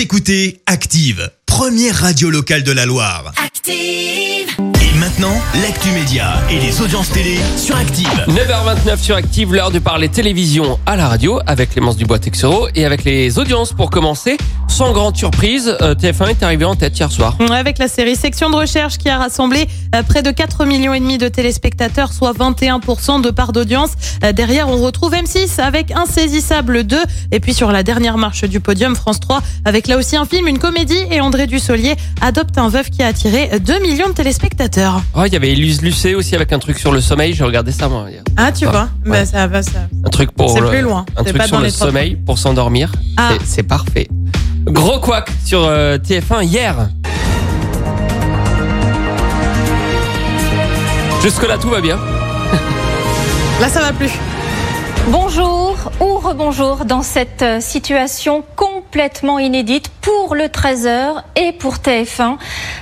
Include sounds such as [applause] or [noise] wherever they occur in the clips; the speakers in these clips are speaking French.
Vous écoutez Active, première radio locale de la Loire. Active. Et maintenant, l'actu média et les audiences télé sur Active. 9h29 sur Active, l'heure de parler télévision à la radio avec Clémence Dubois-Texero et avec les audiences pour commencer. Sans grande surprise, euh, TF1 est arrivé en tête hier soir. Avec la série Section de recherche qui a rassemblé euh, près de 4 millions et demi de téléspectateurs, soit 21% de part d'audience. Euh, Derrière, on retrouve M6 avec Insaisissable 2. Et puis sur la dernière marche du podium, France 3 avec là aussi un film, une comédie et André Dussolier adopte un veuf qui a attiré 2 millions de téléspectateurs. Oh, il y avait Élise Lucet aussi avec un truc sur le sommeil, j'ai regardé ça moi. hier. Ah, tu Ah, vois ouais. bah, ça va, ça. Un truc pour C'est le- plus loin. Un truc pas sur dans le sommeil pour s'endormir. Ah. C'est parfait. Gros couac sur euh, TF1 hier. Jusque là tout va bien. Là, ça va plus. Bonjour ou rebonjour dans cette euh, situation complètement inédite pour le 13h et pour TF1.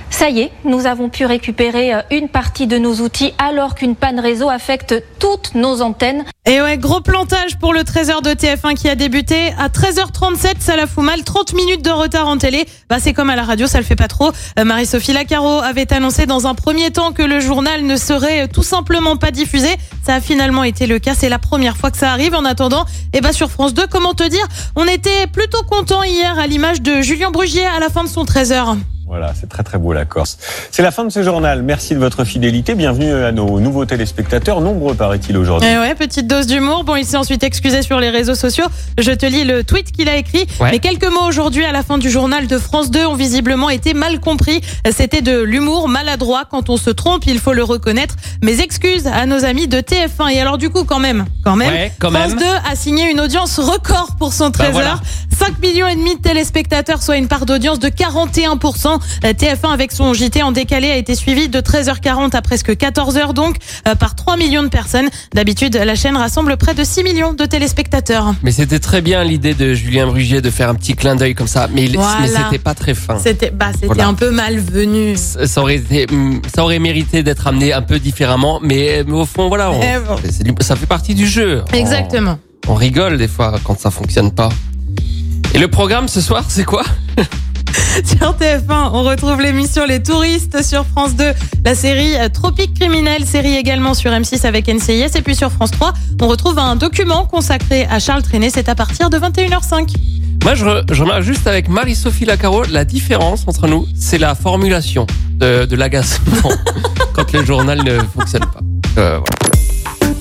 Ça y est, nous avons pu récupérer euh, une partie de nos outils alors qu'une panne réseau affecte toutes nos antennes. Et ouais, gros plantage pour le 13h de TF1 qui a débuté à 13h37, ça la fout mal, 30 minutes de retard en télé. Bah c'est comme à la radio, ça le fait pas trop. Euh, Marie-Sophie Lacaro avait annoncé dans un premier temps que le journal ne serait euh, tout simplement pas diffusé. Ça a finalement été le cas, c'est la première fois que ça arrive. En attendant, et bah sur France 2, comment te dire, on était plutôt content hier à l'image de Julien Brugier à la fin de son 13h. Voilà, c'est très très beau la Corse. C'est la fin de ce journal. Merci de votre fidélité. Bienvenue à nos nouveaux téléspectateurs, nombreux paraît-il aujourd'hui. Eh ouais, petite dose d'humour. Bon, il s'est ensuite excusé sur les réseaux sociaux. Je te lis le tweet qu'il a écrit. Ouais. Mais quelques mots aujourd'hui à la fin du journal de France 2 ont visiblement été mal compris. C'était de l'humour maladroit. Quand on se trompe, il faut le reconnaître. Mes excuses à nos amis de TF1. Et alors du coup, quand même, quand même, Ouais, quand France même. 2 a signé une audience record pour son 13 Bah voilà. Heures. 5 millions et demi de téléspectateurs, soit une part d'audience de 41%. Euh, TF1 avec son JT en décalé a été suivi de 13h40 à presque 14h donc euh, par 3 millions de personnes. D'habitude, la chaîne rassemble près de 6 millions de téléspectateurs. Mais c'était très bien l'idée de Julien Brugier de faire un petit clin d'œil comme ça, mais, il- Voilà. mais c'était pas très fin. C'était bah c'était Voilà. un peu malvenu. Ça aurait, été, hum, ça aurait mérité d'être amené un peu différemment, mais, mais au fond, voilà, on- Eh bon. ça fait partie du jeu. On- Exactement. On, rigole des fois quand ça fonctionne pas. Et le programme ce soir, c'est quoi [laughs] Sur TF1, on retrouve l'émission Les Touristes sur France 2, la série euh, Tropique criminel, série également sur M6 avec NCIS et puis sur France 3, on retrouve un document consacré à Charles Trenet, c'est à partir de 21h05. Moi, je, re- je remarque juste avec Marie-Sophie Lacaro, la différence entre nous, c'est la formulation de, de l'agacement [laughs] quand le journal ne fonctionne pas. Euh, voilà.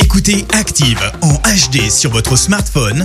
Écoutez Active en HD sur votre smartphone,